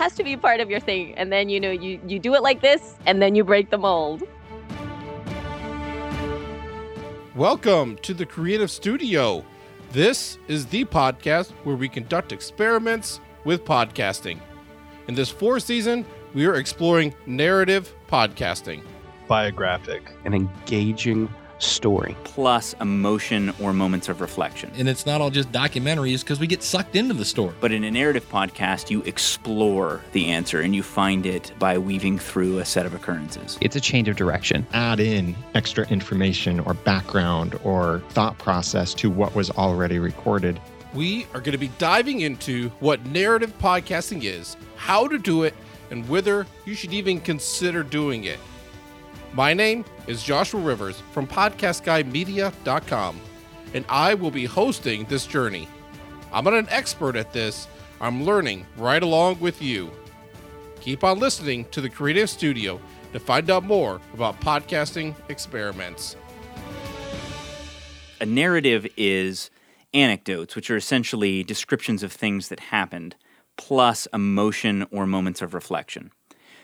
has to be part of your thing. And then, you know, you, you do it like this and then you break the mold. Welcome to the Creative Studio. This is the podcast where we conduct experiments with podcasting. In this fourth season, we are exploring narrative podcasting. Biographic. An engaging story. plus emotion or moments of reflection. And it's not all just documentaries because we get sucked into the story. But in a narrative podcast, you explore the answer and you find it by weaving through a set of occurrences. It's a change of direction. Add in extra information or background or thought process to what was already recorded. We are going to be diving into what narrative podcasting is, how to do it, and whether you should even consider doing it. My name is Joshua Rivers from PodcastGuyMedia.com, and I will be hosting this journey. I'm not an expert at this, I'm learning right along with you. Keep on listening to the Creative Studio to find out more about podcasting experiments. A narrative is anecdotes, which are essentially descriptions of things that happened, plus emotion or moments of reflection.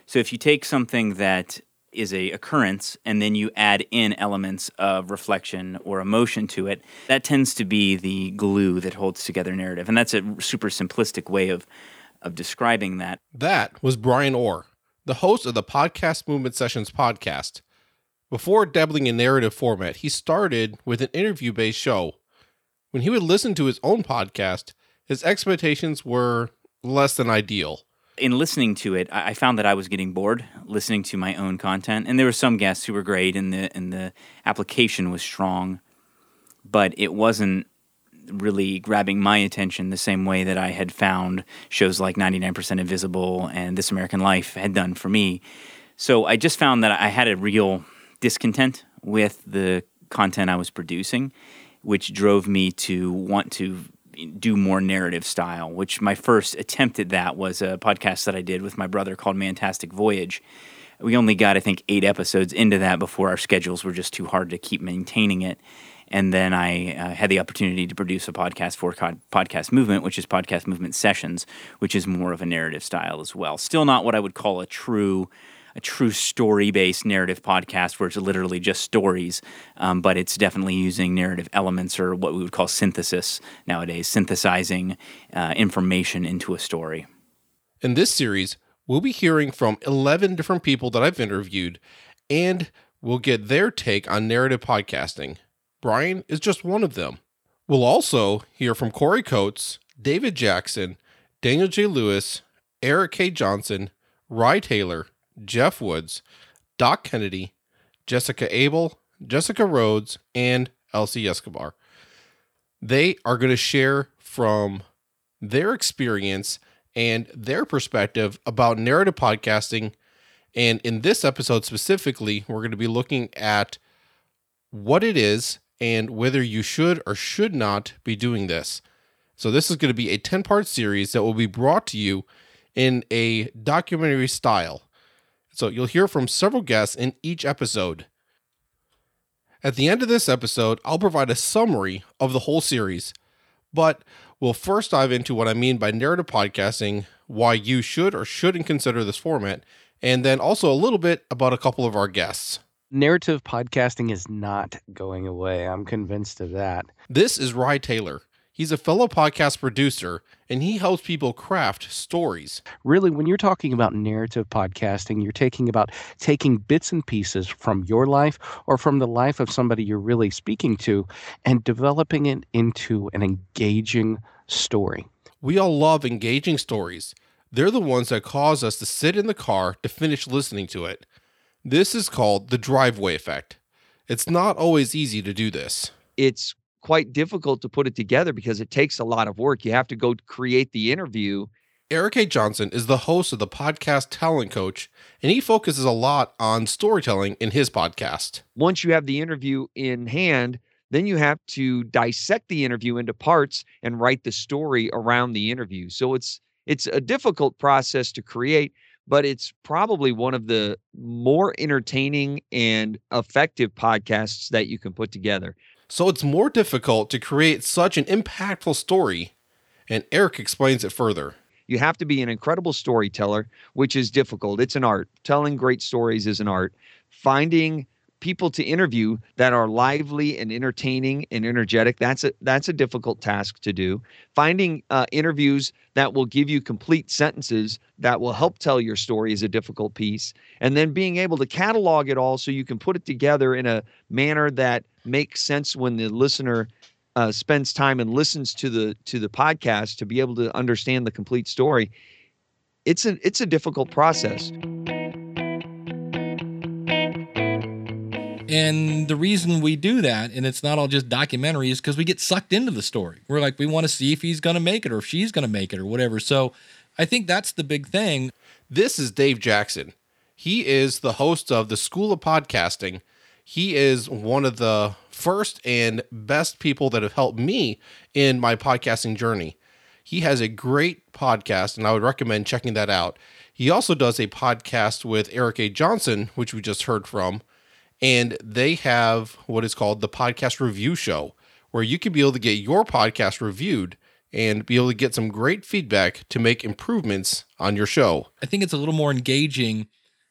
So if you take something that is a occurrence and then you add in elements of reflection or emotion to it, that tends to be the glue that holds together narrative. And that's a super simplistic way of of describing that. That was Brian Orr, the host of the Podcast Movement Sessions podcast. Before dabbling in narrative format, he started with an interview based show. When he would listen to his own podcast, his expectations were less than ideal. In listening to it, I found that I was getting bored listening to my own content, and there were some guests who were great, and the and the application was strong, but it wasn't really grabbing my attention the same way that I had found shows like 99% Invisible and This American Life had done for me. So I just found that I had a real discontent with the content I was producing, which drove me to want to do more narrative style, which my first attempt at that was a podcast that I did with my brother called Mantastic Voyage. We only got, I think, eight episodes into that before our schedules were just too hard to keep maintaining it. And then I uh, had the opportunity to produce a podcast for Cod- Podcast Movement, which is Podcast Movement Sessions, which is more of a narrative style as well. Still not what I would call a true a true story based narrative podcast where it's literally just stories, um, but it's definitely using narrative elements or what we would call synthesis nowadays, synthesizing uh, information into a story. In this series, we'll be hearing from 11 different people that I've interviewed, and we'll get their take on narrative podcasting. Brian is just one of them. We'll also hear from Corey Coates, David Jackson, Daniel J. Lewis, Eric K. Johnson, Rye Taylor, Jeff Woods, Doc Kennedy, Jessica Abel, Jessica Rhodes, and Elsie Escobar. They are going to share from their experience and their perspective about narrative podcasting. And in this episode specifically, we're going to be looking at what it is and whether you should or should not be doing this. So, this is going to be a 10 part series that will be brought to you in a documentary style. So, you'll hear from several guests in each episode. At the end of this episode, I'll provide a summary of the whole series, but we'll first dive into what I mean by narrative podcasting, why you should or shouldn't consider this format, and then also a little bit about a couple of our guests. Narrative podcasting is not going away. I'm convinced of that. This is Rye Taylor. He's a fellow podcast producer, and he helps people craft stories. Really, when you're talking about narrative podcasting, you're taking about taking bits and pieces from your life or from the life of somebody you're really speaking to and developing it into an engaging story. We all love engaging stories. They're the ones that cause us to sit in the car to finish listening to it. This is called the driveway effect. It's not always easy to do this. it's quite difficult to put it together because it takes a lot of work. You have to go create the interview. Eric K. Johnson is the host of the podcast Talent Coach, and he focuses a lot on storytelling in his podcast. Once you have the interview in hand, then you have to dissect the interview into parts and write the story around the interview. So it's it's a difficult process to create, but it's probably one of the more entertaining and effective podcasts that you can put together. So it's more difficult to create such an impactful story, and Eric explains it further. You have to be an incredible storyteller, which is difficult. It's an art. Telling great stories is an art. Finding people to interview that are lively and entertaining and energetic that's a that's a difficult task to do finding uh, interviews that will give you complete sentences that will help tell your story is a difficult piece and then being able to catalog it all so you can put it together in a manner that makes sense when the listener uh, spends time and listens to the to the podcast to be able to understand the complete story it's a it's a difficult process And the reason we do that, and it's not all just documentary, is because we get sucked into the story. We're like, we want to see if he's going to make it or if she's going to make it or whatever. So I think that's the big thing. This is Dave Jackson. He is the host of the School of Podcasting. He is one of the first and best people that have helped me in my podcasting journey. He has a great podcast, and I would recommend checking that out. He also does a podcast with Eric K. Johnson, which we just heard from and they have what is called the podcast review show where you can be able to get your podcast reviewed and be able to get some great feedback to make improvements on your show. I think it's a little more engaging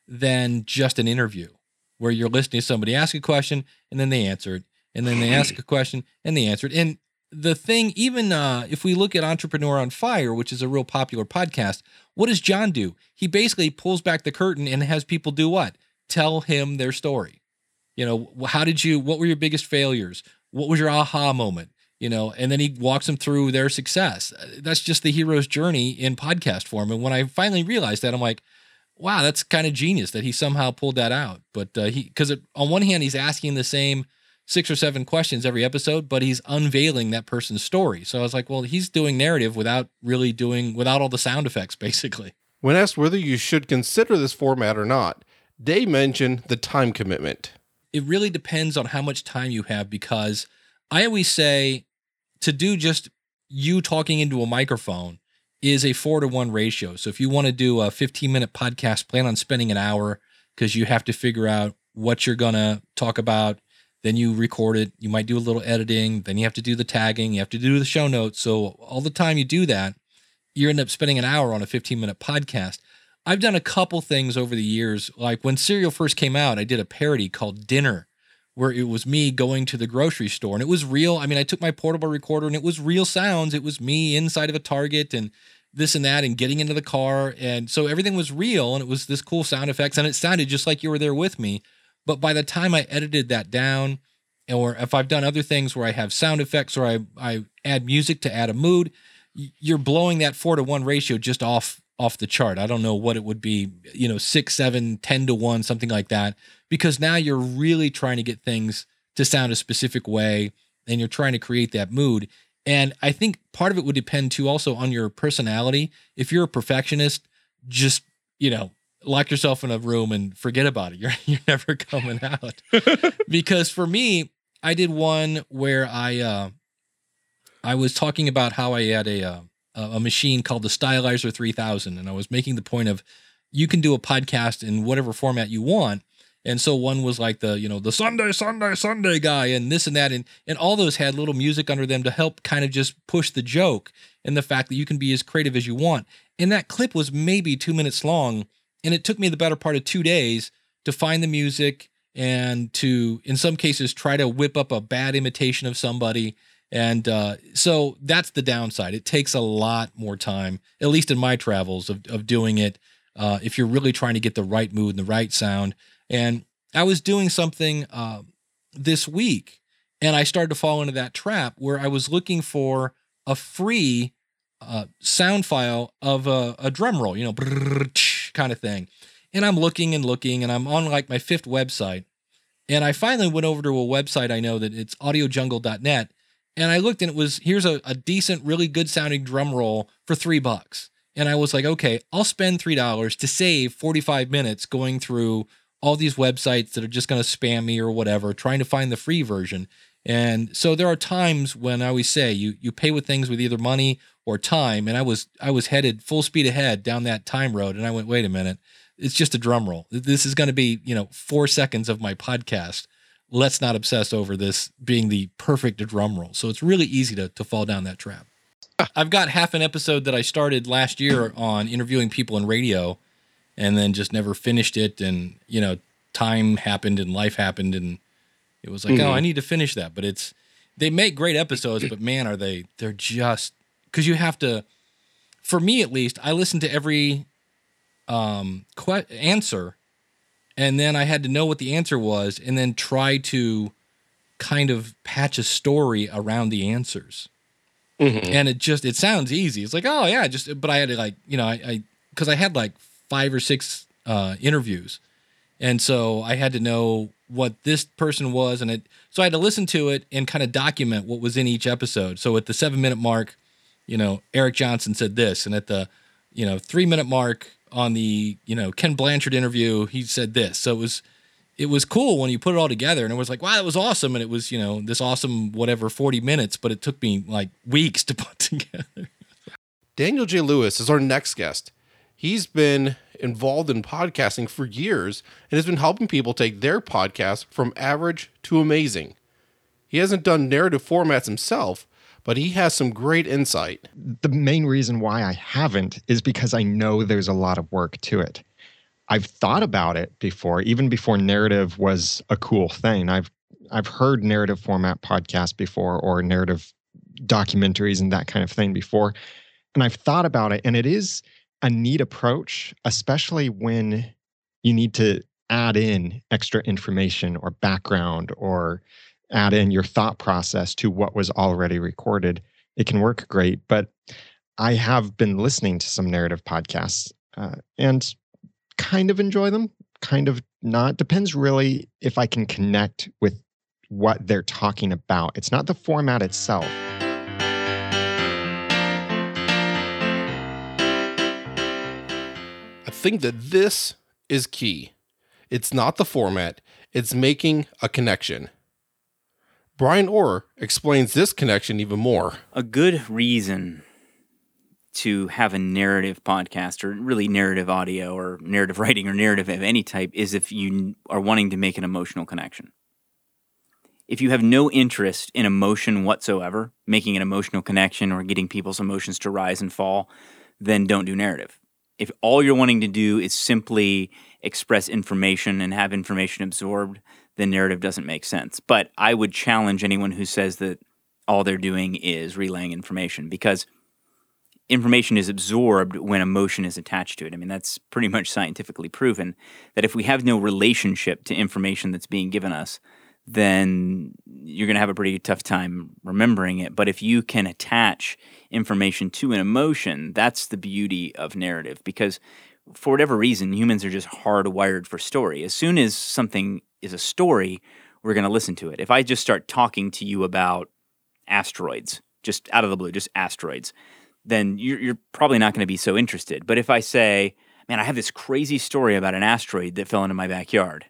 than just an interview where you're listening to somebody ask a question and then they answer it and then they ask a question and they answer it. And the thing, even uh, if we look at Entrepreneur on Fire, which is a real popular podcast, what does John do? He basically pulls back the curtain and has people do what? Tell him their story you know how did you what were your biggest failures what was your aha moment you know and then he walks them through their success that's just the hero's journey in podcast form and when i finally realized that i'm like wow that's kind of genius that he somehow pulled that out. But uh, he because on one hand he's asking the same six or seven questions every episode but he's unveiling that person's story. So i was like well he's doing narrative without really doing without all the sound effects basically. When asked whether you should consider this format or not dave mentioned the time commitment. It really depends on how much time you have because I always say to do just you talking into a microphone is a four to one ratio. So if you want to do a 15 minute podcast, plan on spending an hour because you have to figure out what you're going to talk about. Then you record it. You might do a little editing. Then you have to do the tagging. You have to do the show notes. So all the time you do that, you end up spending an hour on a 15 minute podcast. I've done a couple things over the years. Like when Serial first came out, I did a parody called Dinner, where it was me going to the grocery store and it was real. I mean, I took my portable recorder and it was real sounds. It was me inside of a Target and this and that and getting into the car. And so everything was real and it was this cool sound effects and it sounded just like you were there with me. But by the time I edited that down, or if I've done other things where I have sound effects or I, I add music to add a mood, you're blowing that four to one ratio just off off the chart. I don't know what it would be, you know, six, seven, ten to one, something like that, because now you're really trying to get things to sound a specific way and you're trying to create that mood. And I think part of it would depend too also on your personality. If you're a perfectionist, just, you know, lock yourself in a room and forget about it. You're you're never coming out. because for me, I did one where I uh I was talking about how I had a uh, a machine called the Stylizer 3000. And I was making the point of you can do a podcast in whatever format you want. And so one was like the, you know, the Sunday, Sunday, Sunday guy and this and that. And, and all those had little music under them to help kind of just push the joke and the fact that you can be as creative as you want. And that clip was maybe two minutes long. And it took me the better part of two days to find the music and to, in some cases, try to whip up a bad imitation of somebody and uh, so that's the downside. It takes a lot more time, at least in my travels, of, of doing it uh, if you're really trying to get the right mood and the right sound. And I was doing something uh, this week, and I started to fall into that trap where I was looking for a free uh, sound file of a, a drum roll, you know, kind of thing. And I'm looking and looking, and I'm on like my fifth website. And I finally went over to a website I know that it's audiojungle.net and I looked and it was here's a, a decent, really good sounding drum roll for three bucks. And I was like, okay, I'll spend three dollars to save 45 minutes going through all these websites that are just going to spam me or whatever, trying to find the free version. And so there are times when I always say you you pay with things with either money or time. And I was I was headed full speed ahead down that time road, and I went, wait a minute, it's just a drum roll. This is going to be you know four seconds of my podcast let's not obsess over this being the perfect drum roll. So it's really easy to, to fall down that trap. I've got half an episode that I started last year on interviewing people in radio and then just never finished it. And you know time happened and life happened and it was like oh I need to finish that. But it's they make great episodes but man are they they're just cuz you have to for me at least I listen to every um que- answer and then I had to know what the answer was and then try to kind of patch a story around the answers. And it just it sounds easy. It's like oh yeah, just but I had to like you know I because I, had like five or six uh, interviews, and so I had to know what this person was, and it so I had to listen to it and kind of document what was in each episode. So at the seven minute mark, you know Eric Johnson said this, and at the you know three minute mark on the you know Ken Blanchard interview, he said this. So it was it was cool when you put it all together and it was like wow that was awesome and it was you know this awesome whatever 40 minutes but it took me like weeks to put together Daniel J. Lewis is our next guest. He's been involved in podcasting for years and has been helping people take their podcast from average to amazing. He hasn't done narrative formats himself, but he has some great insight. The main reason why I haven't is because I know there's a lot of work to it. I've thought about it before, even before narrative was a cool thing. I've I've heard narrative format podcasts before or narrative documentaries and that kind of thing before. And I've thought about it and it is a neat approach, especially when you need to add in extra information or background or add in your thought process to what was already recorded. It can work great, but I have been listening to some narrative podcasts uh, and kind of enjoy them, kind of not. Depends really if I can connect with what they're talking about. It's not the format itself. Think that this is key. It's not the format, it's making a connection. Brian Orr explains this connection even more. A good reason to have a narrative podcast or really narrative audio or narrative writing or narrative of any type is if you are wanting to make an emotional connection. If you have no interest in emotion whatsoever, making an emotional connection or getting people's emotions to rise and fall, then don't do narrative. If all you're wanting to do is simply express information and have information absorbed, then narrative doesn't make sense. But I would challenge anyone who says that all they're doing is relaying information because information is absorbed when emotion is attached to it. I mean, that's pretty much scientifically proven that if we have no relationship to information that's being given us, then you're going to have a pretty tough time remembering it. But if you can attach information to an emotion, that's the beauty of narrative because for whatever reason, humans are just hardwired for story. As soon as something is a story, we're going to listen to it. If I just start talking to you about asteroids, just out of the blue, just asteroids, then you're, you're probably not going to be so interested. But if I say, man, I have this crazy story about an asteroid that fell into my backyard,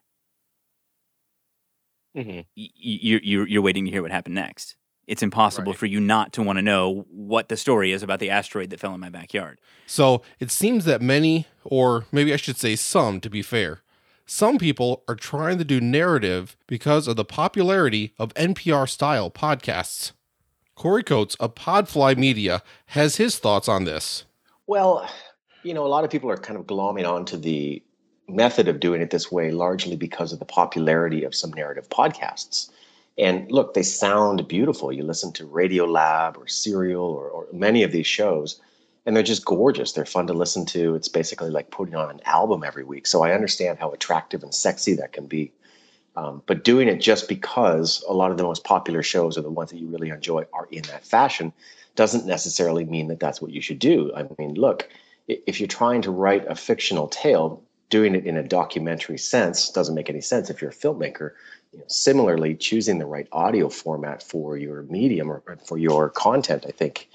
Mm-hmm. y- you're, you're, you're waiting to hear what happened next. It's impossible Right. for you not to want to know what the story is about the asteroid that fell in my backyard. So it seems that many, or maybe I should say some to be fair, some people are trying to do narrative because of the popularity of NPR style podcasts. Corey Coates of Podfly Media has his thoughts on this. Well, you know, a lot of people are kind of glomming onto the method of doing it this way largely because of the popularity of some narrative podcasts. And look, they sound beautiful. You listen to Radio Lab or Serial or, or many of these shows, and they're just gorgeous. They're fun to listen to. It's basically like putting on an album every week. So I understand how attractive and sexy that can be. Um, but doing it just because a lot of the most popular shows are the ones that you really enjoy are in that fashion doesn't necessarily mean that that's what you should do. I mean, look, if you're trying to write a fictional tale, doing it in a documentary sense doesn't make any sense if you're a filmmaker. You know, similarly, choosing the right audio format for your medium or or for your content, I think,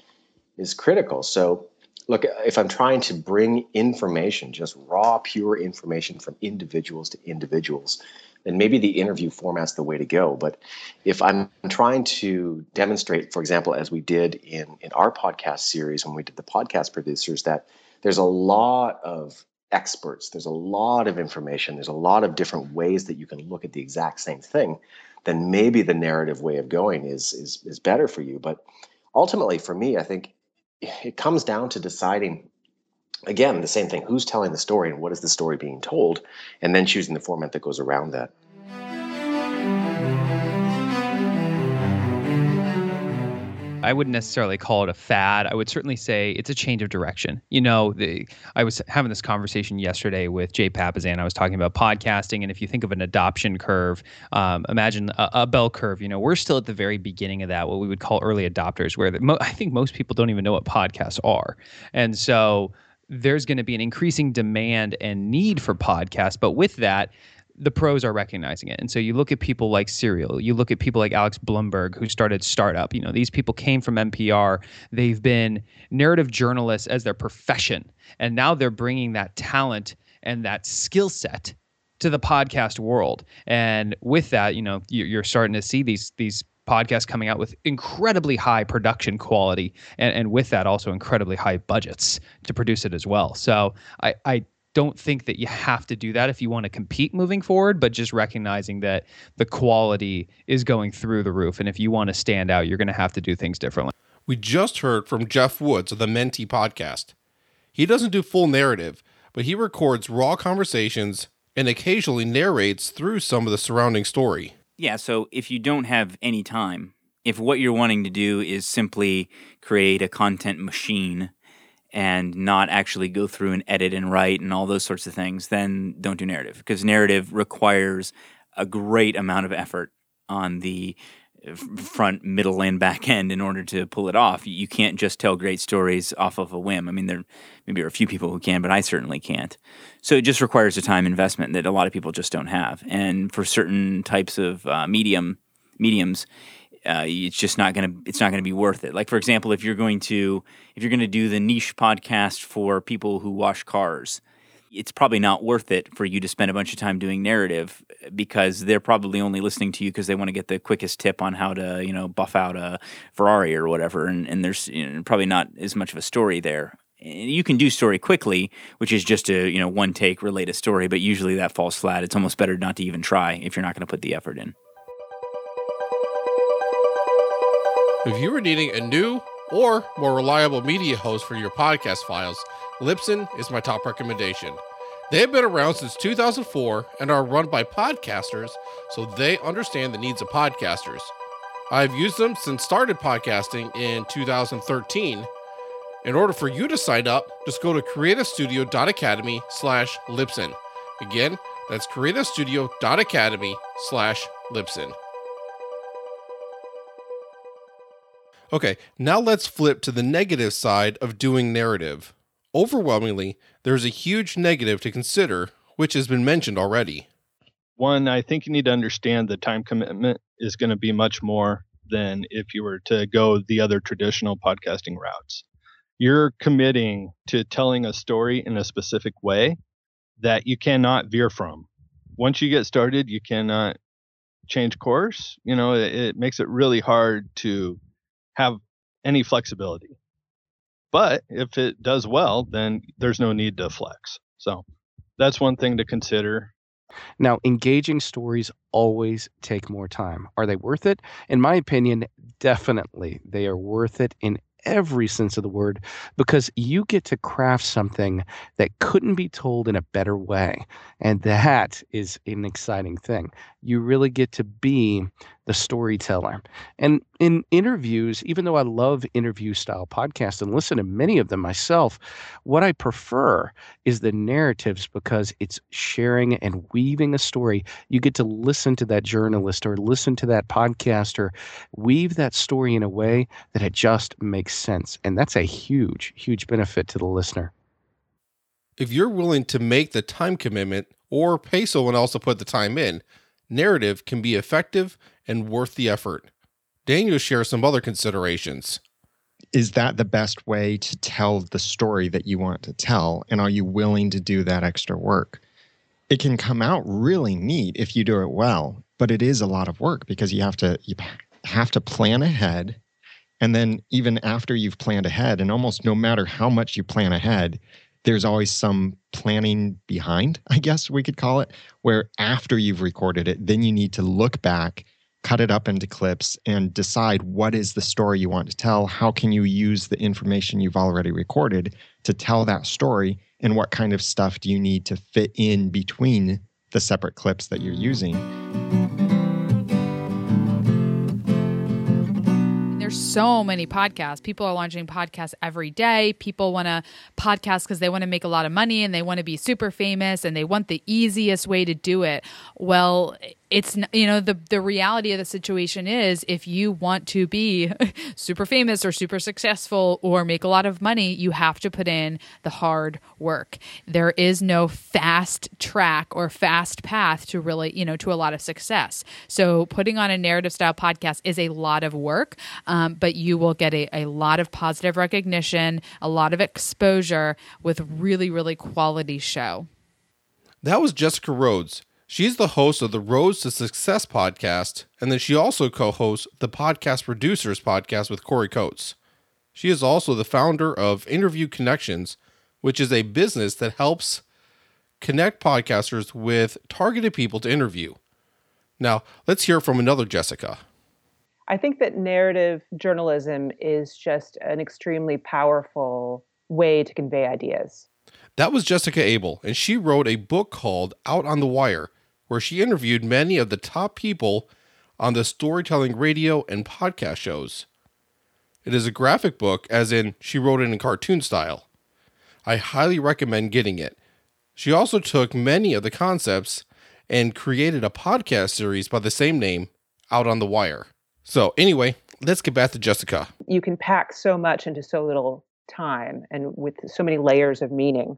is critical. So, look, if I'm trying to bring information, just raw, pure information from individuals to individuals, then maybe the interview format's the way to go. But if I'm trying to demonstrate, for example, as we did in, in our podcast series when we did the podcast producers, that there's a lot of experts, there's a lot of information, there's a lot of different ways that you can look at the exact same thing, then maybe the narrative way of going is is is better for you. But ultimately, for me, I think it comes down to deciding again the same thing. Who's telling the story and what is the story being told? And then choosing the format that goes around that I wouldn't necessarily call it a fad. I would certainly say it's a change of direction. You know, the, I was having this conversation yesterday with Jay Papasan. I was talking about podcasting, and if you think of an adoption curve, um, imagine a, a, bell curve. You know, we're still at the very beginning of that, what we would call early adopters, where the, mo- I think most people don't even know what podcasts are, and so there's going to be an increasing demand and need for podcasts. But with that, the pros are recognizing it. And so you look at people like Serial, you look at people like Alex Blumberg, who started Startup. You know, these people came from NPR. They've been narrative journalists as their profession. And now they're bringing that talent and that skill set to the podcast world. And with that, you know, you're starting to see these, these, podcasts coming out with incredibly high production quality and, and with that also incredibly high budgets to produce it as well so I, I don't think that you have to do that if you want to compete moving forward, but just recognizing that the quality is going through the roof. And if you want to stand out, you're going to have to do things differently. We just heard from Jeff Woods of the Menti podcast. He doesn't do full narrative, but he records raw conversations and occasionally narrates through some of the surrounding story. Yeah, so if you don't have any time, if what you're wanting to do is simply create a content machine and not actually go through and edit and write and all those sorts of things, then don't do narrative because narrative requires a great amount of effort on the front, middle, and back end in order to pull it off. You can't just tell great stories off of a whim. I mean, there maybe are a few people who can, but I certainly can't. So it just requires a time investment that a lot of people just don't have. And for certain types of uh, medium mediums, uh, it's just not gonna it's not gonna be worth it. Like for example, if you're going to if you're to do the niche podcast for people who wash cars, it's probably not worth it for you to spend a bunch of time doing narrative because they're probably only listening to you because they want to get the quickest tip on how to you know buff out a Ferrari or whatever, and, and there's you know, probably not as much of a story there. You can do story quickly, which is just a you know one take relate a story, but usually that falls flat. It's almost better not to even try if you're not going to put the effort in. If you are needing a new or more reliable media host for your podcast files, Libsyn is my top recommendation. They have been around since 2004 and are run by podcasters, so they understand the needs of podcasters. I've used them since started podcasting in 2013. In order for you to sign up, just go to creativestudio.academy slash Libsyn. Again, that's creativestudio.academy slash Libsyn. Okay, now let's flip to the negative side of doing narrative. Overwhelmingly, there's a huge negative to consider, which has been mentioned already. One, I think you need to understand the time commitment is going to be much more than if you were to go the other traditional podcasting routes. You're committing to telling a story in a specific way that you cannot veer from. Once you get started, you cannot change course. You know, it, it makes it really hard to have any flexibility. But if it does well, then there's no need to flex. So that's one thing to consider. Now, engaging stories always take more time. Are they worth it? In my opinion, definitely they are worth it in every sense of the word because you get to craft something that couldn't be told in a better way. And that is an exciting thing. You really get to be the storyteller. And in interviews, even though I love interview style podcasts and listen to many of them myself, what I prefer is the narratives because it's sharing and weaving a story. You get to listen to that journalist or listen to that podcaster, weave that story in a way that it just makes sense. And that's a huge, huge benefit to the listener. If you're willing to make the time commitment or pay someone else to put the time in, narrative can be effective and worth the effort. Daniel shares some other considerations. Is that the best way to tell the story that you want to tell? And are you willing to do that extra work? It can come out really neat if you do it well, but it is a lot of work because you have to you have to plan ahead. And then even after you've planned ahead, and almost no matter how much you plan ahead, there's always some planning behind, I guess we could call it, where after you've recorded it, then you need to look back cut it up into clips and decide what is the story you want to tell how can you use the information you've already recorded to tell that story and what kind of stuff do you need to fit in between the separate clips that you're using there's so many podcasts. People are launching podcasts every day. People want to podcast because they want to make a lot of money and they want to be super famous and they want the easiest way to do it. Well, it's you know the the reality of the situation is if you want to be super famous or super successful or make a lot of money you have to put in the hard work. There is no fast track or fast path to really you know to a lot of success. So putting on a narrative style podcast is a lot of work um, but you will get a, a lot of positive recognition a lot of exposure with really really quality show. That was jessica rhodes She's the host of the Rhodes to Success podcast, and then she also co hosts the Podcast Producers podcast with Corey Coates. She is also the founder of Interview Connections, which is a business that helps connect podcasters with targeted people to interview. Now, let's hear from another Jessica. I think that narrative journalism is just an extremely powerful way to convey ideas. That was Jessica Abel, and she wrote a book called Out on the Wire where she interviewed many of the top people on the storytelling radio and podcast shows. It is a graphic book, as in, she wrote it in cartoon style. I highly recommend getting it. She also took many of the concepts and created a podcast series by the same name, Out on the Wire. So, anyway, let's get back to Jessica. You can pack so much into so little time and with so many layers of meaning.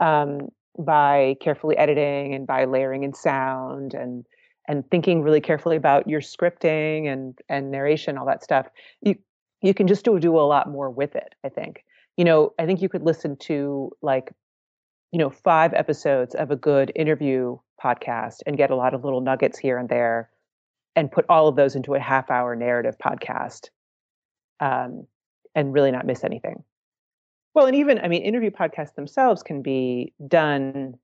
Um, by carefully editing and by layering in sound and and thinking really carefully about your scripting and and narration all that stuff you you can just do, do a lot more with it i think. You know i think you could listen to like you know five episodes of a good interview podcast and get a lot of little nuggets here and there and put all of those into a half hour narrative podcast um, and really not miss anything well, and even, I mean, interview podcasts themselves can be done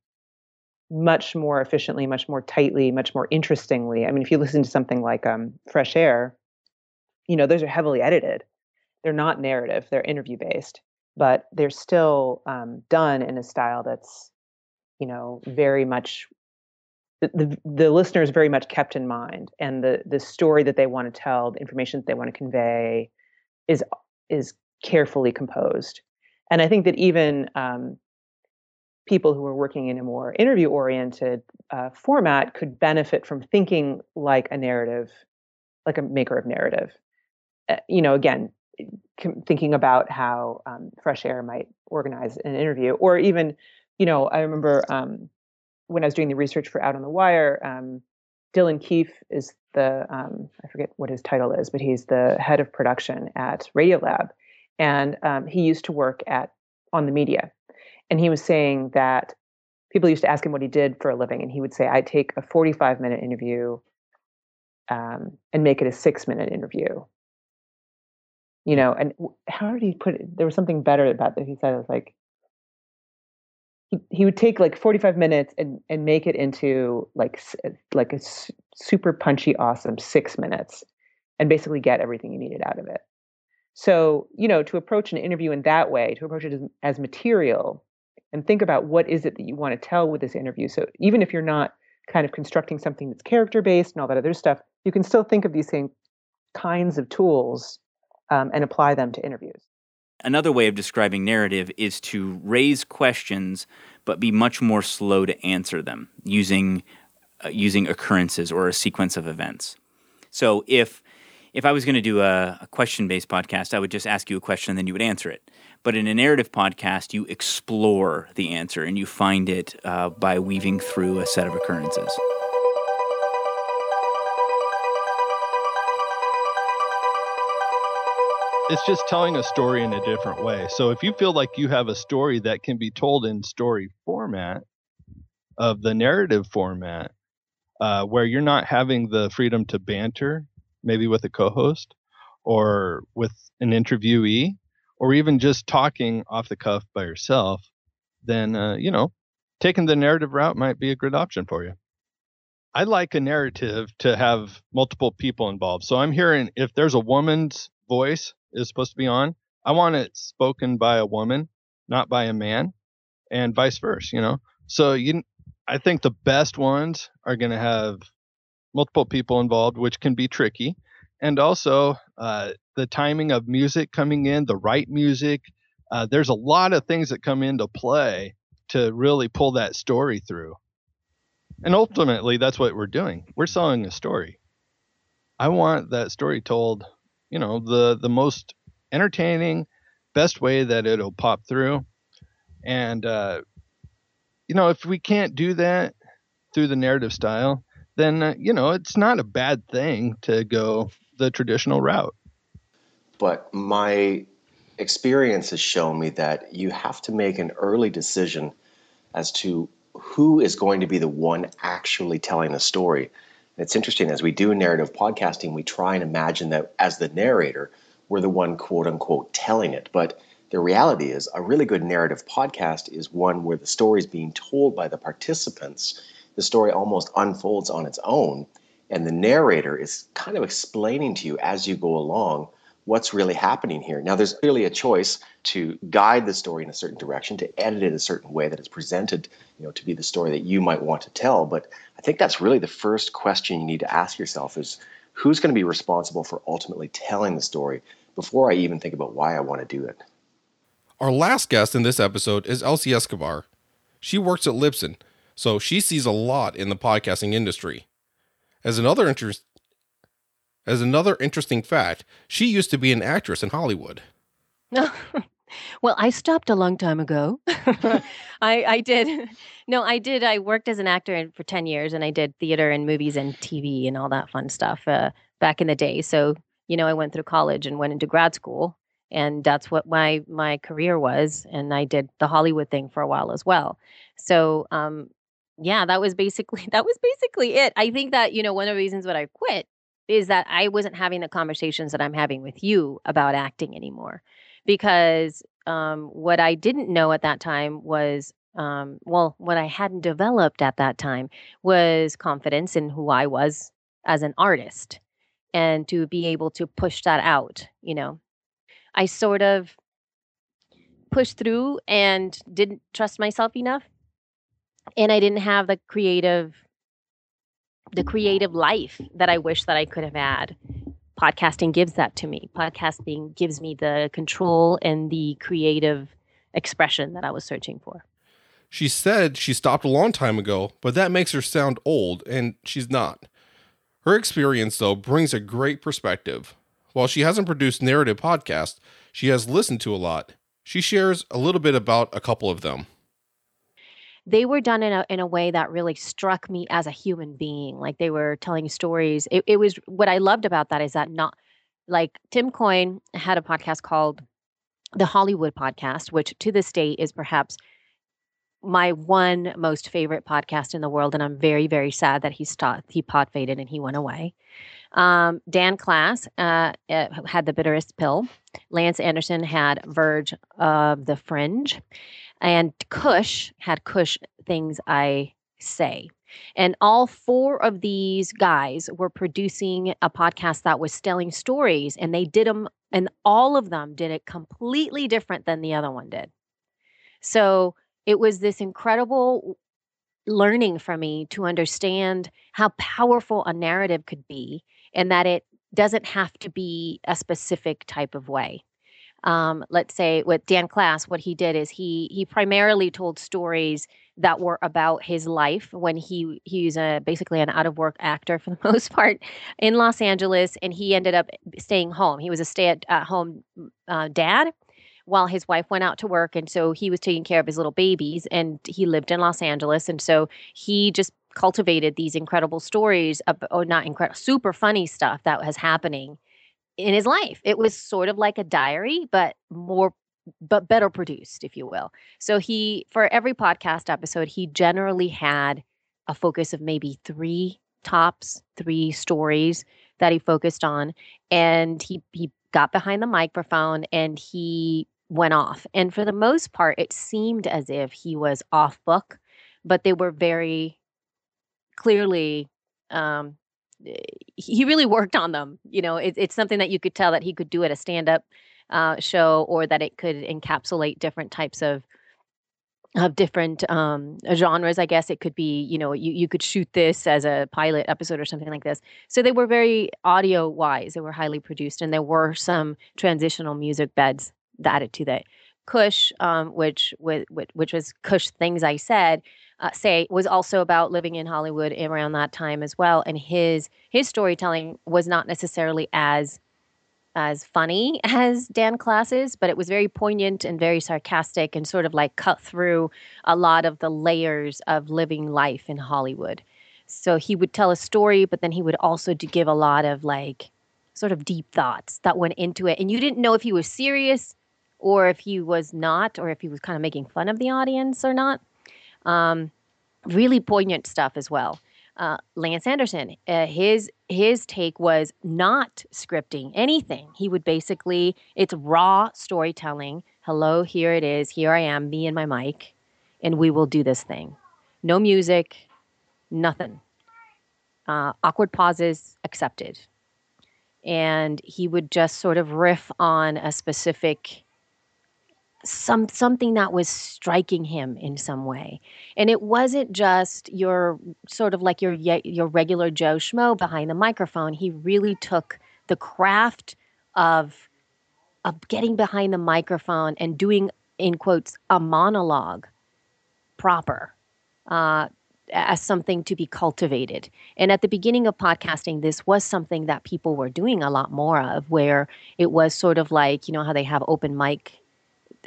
much more efficiently, much more tightly, much more interestingly. I mean, if you listen to something like um, Fresh Air, you know, those are heavily edited. They're not narrative, they're interview based, but they're still um, done in a style that's, you know, very much the, the, listener is very much kept in mind and the the story that they want to tell the information that they want to convey is is carefully composed and I think that even um, people who are working in a more interview oriented uh, format could benefit from thinking like a narrative, like a maker of narrative. Uh, you know, again, thinking about how um, Fresh Air might organize an interview, or even, you know, I remember um, when I was doing the research for Out on the Wire, um, Dylan Keefe is the um, I forget what his title is, but he's the head of production at Radiolab and um, he used to work at on the media and he was saying that people used to ask him what he did for a living and he would say i take a 45 minute interview um, and make it a six minute interview. You know and how did he put it there was something better about that he said it was like he, he would take like 45 minutes and and make it into like like a super punchy awesome six minutes and basically get everything you needed out of it so, you know, to approach an interview in that way, to approach it as, as material and think about what is it that you want to tell with this interview. So, even if you're not kind of constructing something that's character based and all that other stuff, you can still think of these same kinds of tools um, and apply them to interviews. Another way of describing narrative is to raise questions but be much more slow to answer them using uh, using occurrences or a sequence of events. So if if I was going to do a, a question based podcast, I would just ask you a question and then you would answer it. But in a narrative podcast, you explore the answer and you find it uh, by weaving through a set of occurrences. It's just telling a story in a different way. So if you feel like you have a story that can be told in story format, of the narrative format, uh, where you're not having the freedom to banter maybe with a co-host or with an interviewee or even just talking off the cuff by yourself then uh, you know taking the narrative route might be a good option for you I like a narrative to have multiple people involved. So I'm hearing if there's a woman's voice is supposed to be on, I want it spoken by a woman, not by a man, and vice versa, you know. So you I think the best ones are going to have multiple people involved, which can be tricky. And also uh, the timing of music coming in, the right music. Uh, there's a lot of things that come into play to really pull that story through. And ultimately, that's what we're doing. We're selling a story. I want that story told, you know, the the most entertaining, best way that it'll pop through. And uh, you know, if we can't do that through the narrative style, then uh, you know it's not a bad thing to go the traditional route. But my experience has shown me that you have to make an early decision as to who is going to be the one actually telling the story. And it's interesting as we do narrative podcasting, we try and imagine that as the narrator, we're the one quote unquote telling it. But the reality is, a really good narrative podcast is one where the story is being told by the participants. The story almost unfolds on its own, and the narrator is kind of explaining to you as you go along what's really happening here. Now, there's clearly a choice to guide the story in a certain direction, to edit it a certain way that it's presented, you know, to be the story that you might want to tell. But I think that's really the first question you need to ask yourself is who's going to be responsible for ultimately telling the story before I even think about why I want to do it. Our last guest in this episode is Elsie Escobar. She works at Libsyn, so she sees a lot in the podcasting industry. As another interest as another interesting fact, she used to be an actress in Hollywood. well, I stopped a long time ago. I I did. No, I did. I worked as an actor for 10 years and I did theater and movies and TV and all that fun stuff uh, back in the day. So, you know, I went through college and went into grad school and that's what my my career was and i did the hollywood thing for a while as well so um yeah that was basically that was basically it i think that you know one of the reasons that i quit is that i wasn't having the conversations that i'm having with you about acting anymore because um what i didn't know at that time was um well what i hadn't developed at that time was confidence in who i was as an artist and to be able to push that out you know I sort of pushed through and didn't trust myself enough. And I didn't have the creative the creative life that I wish that I could have had. Podcasting gives that to me. Podcasting gives me the control and the creative expression that I was searching for. She said she stopped a long time ago, but that makes her sound old, and she's not. Her experience, though, brings a great perspective. While she hasn't produced narrative podcasts, she has listened to a lot. She shares a little bit about a couple of them. They were done in a in a way that really struck me as a human being. Like they were telling stories. It, it was what I loved about that is that not like Tim Coyne had a podcast called the Hollywood Podcast, which to this day is perhaps my one most favorite podcast in the world, and I'm very, very sad that he stopped. He podfaded and he went away. Um, Dan Klass uh, uh, had the bitterest pill. Lance Anderson had Verge of the Fringe, and Cush had Cush things I say. And all four of these guys were producing a podcast that was telling stories, and they did them, and all of them did it completely different than the other one did. So it was this incredible learning for me to understand how powerful a narrative could be and that it doesn't have to be a specific type of way. Um, let's say with Dan Klass, what he did is he he primarily told stories that were about his life when he he's a basically an out of work actor for the most part in Los Angeles, and he ended up staying home. He was a stay at, at home uh, dad while his wife went out to work, and so he was taking care of his little babies, and he lived in Los Angeles, and so he just cultivated these incredible stories of oh not incredible super funny stuff that was happening in his life. It was sort of like a diary but more but better produced if you will. So he for every podcast episode he generally had a focus of maybe three tops three stories that he focused on and he he got behind the microphone and he went off and for the most part it seemed as if he was off book but they were very clearly um, he really worked on them. You know, it, it's something that you could tell that he could do at a stand-up uh, show, or that it could encapsulate different types of of different um, genres. I guess it could be, you know, you you could shoot this as a pilot episode or something like this. So they were very audio wise. They were highly produced, and there were some transitional music beds added to that. Kush, um, which, which which was Kush things I said, uh, say was also about living in Hollywood around that time as well, and his his storytelling was not necessarily as as funny as Dan Klass's, but it was very poignant and very sarcastic and sort of like cut through a lot of the layers of living life in Hollywood. So he would tell a story, but then he would also give a lot of like sort of deep thoughts that went into it, and you didn't know if he was serious or if he was not, or if he was kind of making fun of the audience or not. Um, really poignant stuff as well. Uh, Lance Anderson, uh, his his take was not scripting anything. He would basically it's raw storytelling. Hello, here it is. Here I am, me and my mic, and we will do this thing. No music, nothing. Uh, awkward pauses accepted, and he would just sort of riff on a specific some something that was striking him in some way. And it wasn't just your sort of like your your regular Joe Schmo behind the microphone. He really took the craft of of getting behind the microphone and doing in quotes a monologue proper uh, as something to be cultivated. And at the beginning of podcasting, this was something that people were doing a lot more of, where it was sort of like, you know, how they have open mic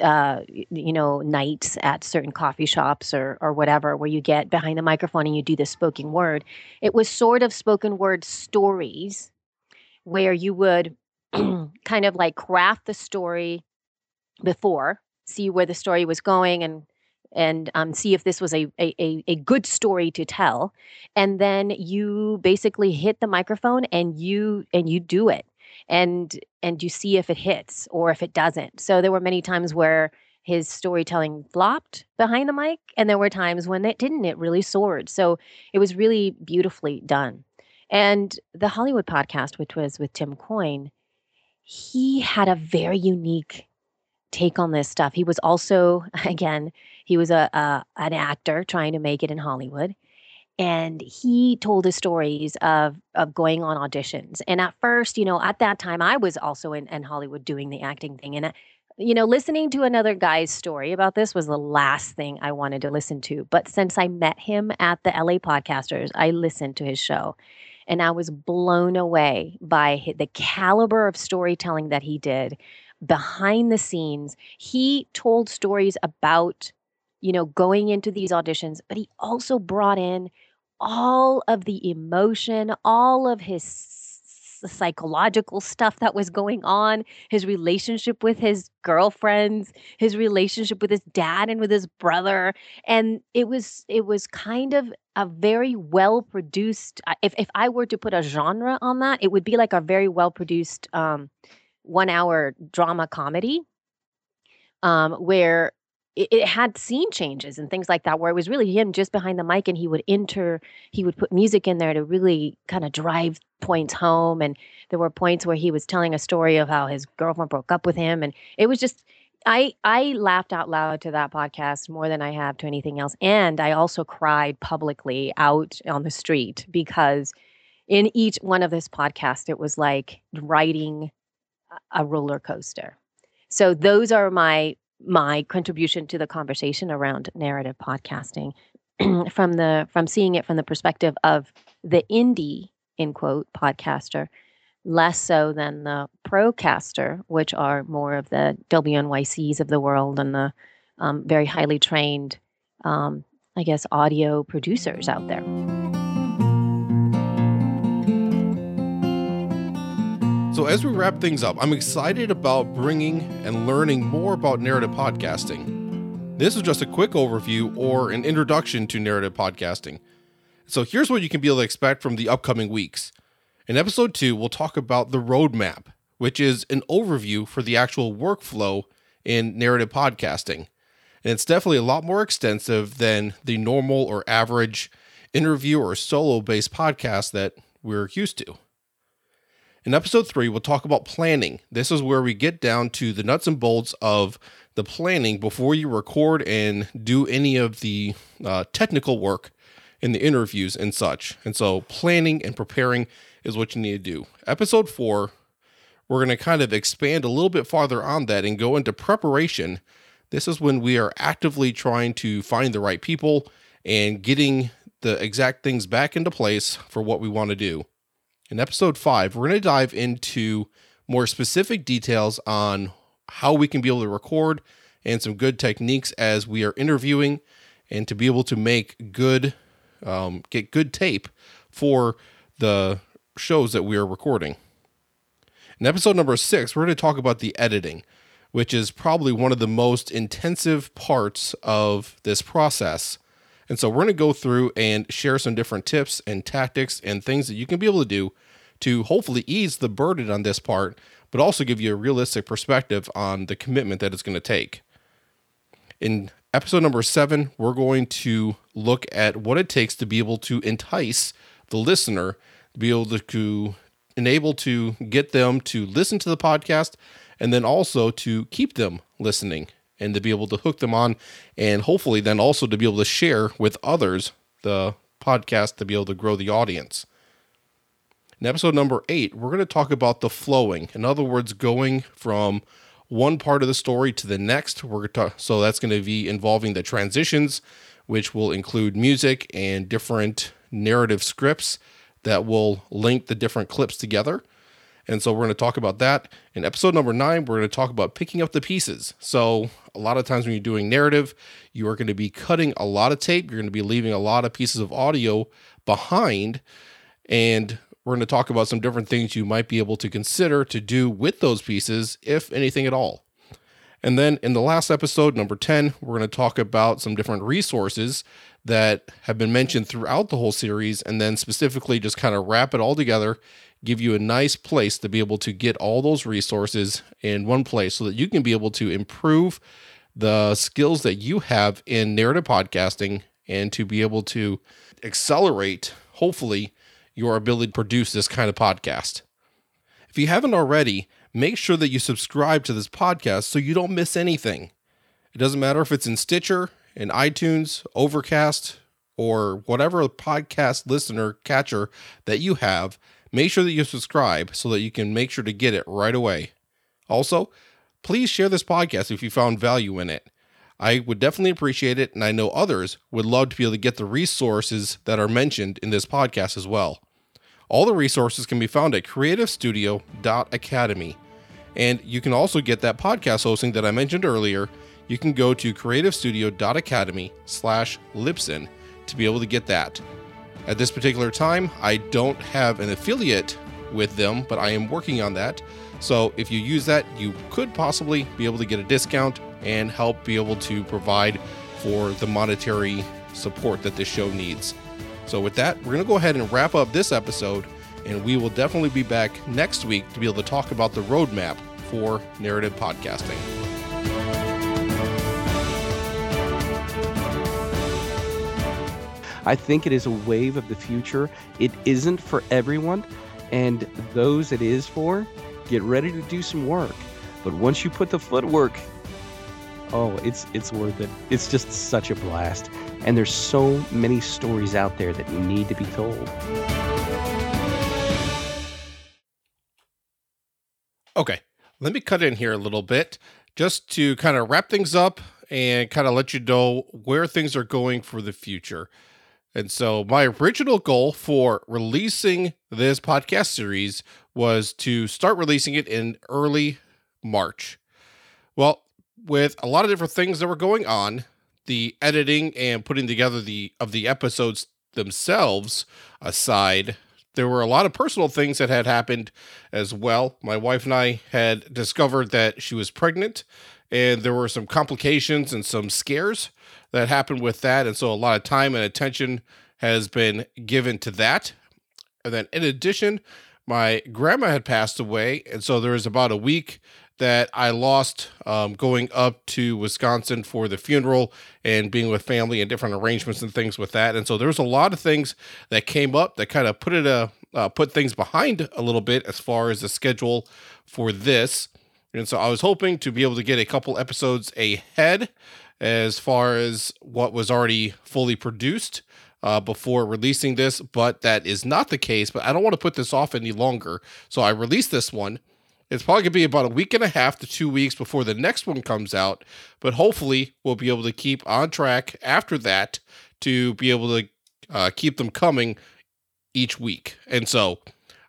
uh, you know, nights at certain coffee shops or or whatever, where you get behind the microphone and you do the spoken word. It was sort of spoken word stories, where you would kind of like craft the story before, see where the story was going, and and um, see if this was a, a a good story to tell, and then you basically hit the microphone and you and you do it and and you see if it hits or if it doesn't. So there were many times where his storytelling flopped behind the mic and there were times when it didn't it really soared. So it was really beautifully done. And the Hollywood podcast which was with Tim Coyne, he had a very unique take on this stuff. He was also again, he was a, a an actor trying to make it in Hollywood and he told his stories of of going on auditions. And at first you know at that time i was also in, in hollywood doing the acting thing. And uh, you know listening to another guy's story about this was the last thing i wanted to listen to. But since i met him at the la podcasters i listened to his show. And i was blown away by the caliber of storytelling that he did behind the scenes. He told stories about you know going into these auditions but he also brought in all of the emotion, all of his psychological stuff that was going on, his relationship with his girlfriends, his relationship with his dad and with his brother, and it was it was kind of a very well produced if if I were to put a genre on that, it would be like a very well produced um 1 hour drama comedy um where it, it, had scene changes and things like that where it was really him just behind the mic and he would enter he would put music in there to really kind of drive points home. And there were points where he was telling a story of how his girlfriend broke up with him. And it was just I I laughed out loud to that podcast more than I have to anything else. And I also cried publicly out on the street because in each one of this podcast it was like riding a roller coaster. So those are my my contribution to the conversation around narrative podcasting from the from seeing it from the perspective of the indie in quote podcaster less so than the procaster which are more of the WNYCs of the world and the um, very highly trained um, i guess audio producers out there So, as we wrap things up, I'm excited about bringing and learning more about narrative podcasting. This is just a quick overview or an introduction to narrative podcasting. So, here's what you can be able to expect from the upcoming weeks. In episode two, we'll talk about the roadmap, which is an overview for the actual workflow in narrative podcasting. And it's definitely a lot more extensive than the normal or average interview or solo based podcast that we're used to. In episode three, we'll talk about planning. This is where we get down to the nuts and bolts of the planning before you record and do any of the uh, technical work in the interviews and such. And so, planning and preparing is what you need to do. Episode four, we're going to kind of expand a little bit farther on that and go into preparation. This is when we are actively trying to find the right people and getting the exact things back into place for what we want to do. In episode five, we're going to dive into more specific details on how we can be able to record and some good techniques as we are interviewing and to be able to make good, um, get good tape for the shows that we are recording. In episode number six, we're going to talk about the editing, which is probably one of the most intensive parts of this process and so we're going to go through and share some different tips and tactics and things that you can be able to do to hopefully ease the burden on this part, but also give you a realistic perspective on the commitment that it's going to take. In episode number seven, we're going to look at what it takes to be able to entice the listener, to be able to enable to get them to listen to the podcast and then also to keep them listening and to be able to hook them on and hopefully then also to be able to share with others the podcast to be able to grow the audience. In episode number eight, we're going to talk about the flowing. In other words, going from one part of the story to the next. We're to so that's going to be involving the transitions, which will include music and different narrative scripts that will link the different clips together. And so we're going to talk about that. In episode number nine, we're going to talk about picking up the pieces. So a lot of times when you're doing narrative, you are going to be cutting a lot of tape. You're going to be leaving a lot of pieces of audio behind. And we're going to talk about some different things you might be able to consider to do with those pieces, if anything at all. And then in the last episode, number 10, we're going to talk about some different resources that have been mentioned throughout the whole series, and then specifically just kind of wrap it all together give you a nice place to be able to get all those resources in one place so that you can be able to improve the skills that you have in narrative podcasting and to be able to accelerate, hopefully, your ability to produce this kind of podcast. If you haven't already, make sure that you subscribe to this podcast so you don't miss anything. It doesn't matter if it's in Stitcher, in iTunes, Overcast, or whatever podcast listener catcher that you have Make sure that you subscribe so that you can make sure to get it right away. Also, please share this podcast if you found value in it. I would definitely appreciate it, and I know others would love to be able to get the resources that are mentioned in this podcast as well. All the resources can be found at creativestudio.academy. And you can also get that podcast hosting that I mentioned earlier. You can go to creativestudio.academy slash Libsyn to be able to get that. At this particular time, I don't have an affiliate with them, but I am working on that. So if you use that, you could possibly be able to get a discount and help be able to provide for the monetary support that this show needs. So with that, we're going to go ahead and wrap up this episode, and we will definitely be back next week to be able to talk about the roadmap for narrative podcasting. I think it is a wave of the future. It isn't for everyone, and those it is for, get ready to do some work. But once you put the footwork, oh, it's it's worth it. It's just such a blast. And there's so many stories out there that need to be told. Okay, let me cut in here a little bit just to kind of wrap things up and kind of let you know where things are going for the future. And so, my original goal for releasing this podcast series was to start releasing it in early March. Well, with a lot of different things that were going on, the editing and putting together the of the episodes themselves aside, there were a lot of personal things that had happened as well. My wife and I had discovered that she was pregnant and there were some complications and some scares that happened with that. And so a lot of time and attention has been given to that. And then in addition, my grandma had passed away. And so there was about a week that I lost um, going up to Wisconsin for the funeral and being with family and different arrangements and things with that. And so there was a lot of things that came up that kind of put it a uh, put things behind a little bit as far as the schedule for this. And so I was hoping to be able to get a couple episodes ahead as far as what was already fully produced uh, before releasing this, but that is not the case. But I don't want to put this off any longer. So I released this one. It's probably going to be about a week and a half to two weeks before the next one comes out. But hopefully, we'll be able to keep on track after that to be able to uh, keep them coming each week. And so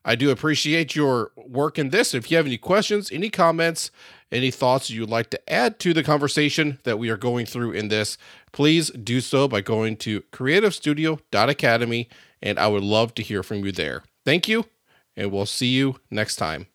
I do appreciate your work in this. If you have any questions, any comments, any thoughts you'd like to add to the conversation that we are going through in this, please do so by going to creativestudio.academy, and I would love to hear from you there. Thank you, and we'll see you next time.